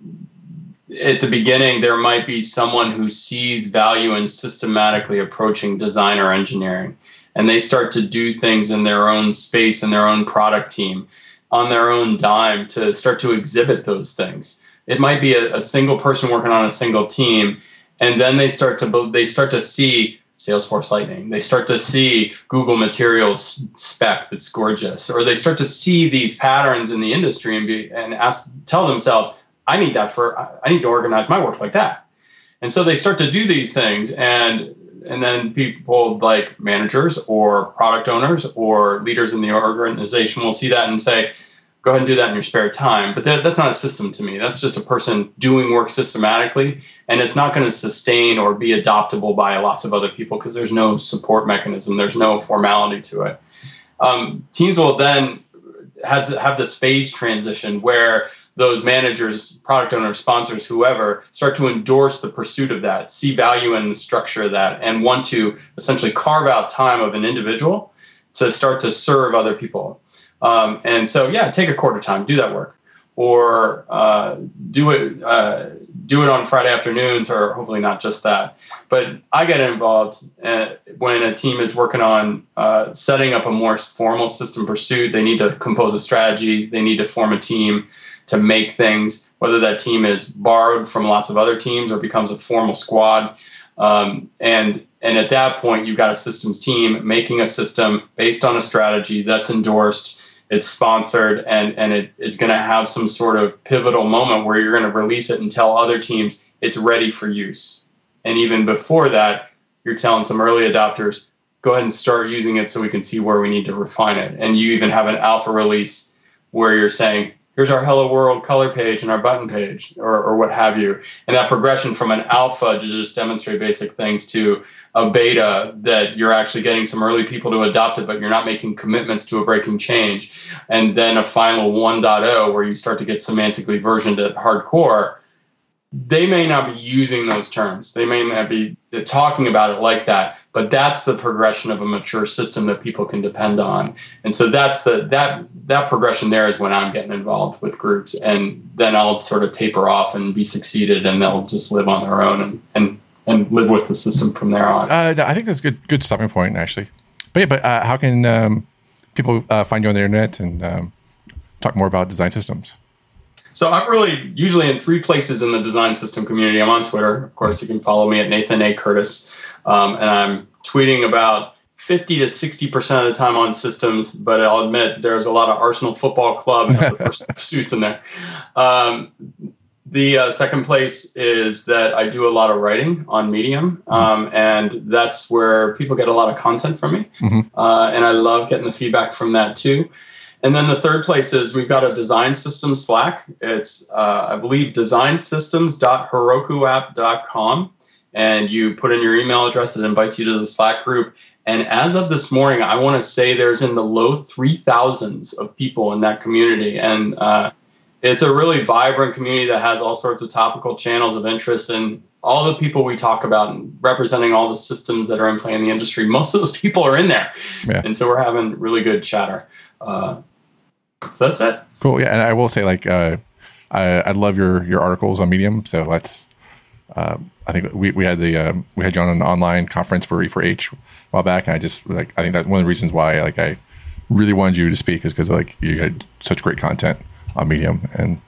at the beginning, there might be someone who sees value in systematically approaching design or engineering, and they start to do things in their own space and their own product team on their own dime to start to exhibit those things. It might be a, a single person working on a single team, and then they start to they start to see Salesforce Lightning. They start to see Google Materials spec that's gorgeous, or they start to see these patterns in the industry and be and ask tell themselves, I need that for I need to organize my work like that. And so they start to do these things and and then people like managers or product owners or leaders in the organization will see that and say, go ahead and do that in your spare time. But that, that's not a system to me. That's just a person doing work systematically, and it's not going to sustain or be adoptable by lots of other people because there's no support mechanism, there's no formality to it. Um, teams will then has have this phase transition where those managers, product owners, sponsors, whoever, start to endorse the pursuit of that, see value in the structure of that, and want to essentially carve out time of an individual to start to serve other people. Um, and so, yeah, take a quarter time, do that work, or uh, do it uh, do it on Friday afternoons, or hopefully not just that. But I get involved uh, when a team is working on uh, setting up a more formal system pursuit. They need to compose a strategy. They need to form a team to make things, whether that team is borrowed from lots of other teams or becomes a formal squad. Um, and and at that point, you've got a systems team making a system based on a strategy that's endorsed, it's sponsored, and and it is going to have some sort of pivotal moment where you're going to release it and tell other teams it's ready for use. And even before that, you're telling some early adopters, go ahead and start using it so we can see where we need to refine it. And you even have an alpha release where you're saying, here's our hello world color page and our button page or, or what have you and that progression from an alpha to just demonstrate basic things to a beta that you're actually getting some early people to adopt it but you're not making commitments to a breaking change. And then a final 1.0 where you start to get semantically versioned at hardcore they may not be using those terms. They may not be talking about it like that but that's the progression of a mature system that people can depend on. And so that's the that that progression there is when i'm getting involved with groups and then i'll sort of taper off and be succeeded and they'll just live on their own and and, and live with the system from there on uh, i think that's a good good stopping point actually but yeah but uh, how can um, people uh, find you on the internet and um, talk more about design systems so I'm really usually in three places in the design system community. I'm on Twitter. Of course, you can follow me at Nathan A. Curtis. Um, and I'm tweeting about 50 to 60% of the time on systems, but I'll admit there's a lot of Arsenal Football Club and other pursuits in there. The uh, second place is that I do a lot of writing on Medium, um, and that's where people get a lot of content from me. Mm-hmm. Uh, and I love getting the feedback from that too. And then the third place is we've got a design system Slack. It's, uh, I believe, designsystems.herokuapp.com and you put in your email address. It invites you to the Slack group. And as of this morning, I want to say there's in the low 3000s of people in that community. And uh, it's a really vibrant community that has all sorts of topical channels of interest. And all the people we talk about and representing all the systems that are in play in the industry, most of those people are in there. Yeah. And so we're having really good chatter. Uh, so that's it. Cool. Yeah. And I will say, like, uh, I, I love your, your articles on Medium. So let's, uh, I think we, we had the um, we had you on an online conference for E4H a while back, and I just like I think that's one of the reasons why like I really wanted you to speak is because like you had such great content on Medium, and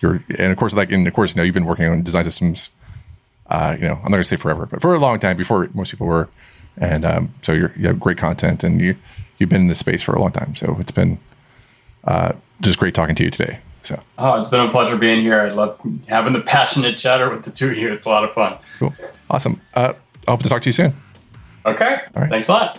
you're and of course like and of course you know you've been working on design systems. Uh, you know, I'm not gonna say forever, but for a long time before most people were, and um, so you're, you have great content, and you you've been in this space for a long time. So it's been uh, just great talking to you today. So, oh, it's been a pleasure being here. I love having the passionate chatter with the two of you. It's a lot of fun. Cool. Awesome. Uh, I hope to talk to you soon. Okay. All right. Thanks a lot.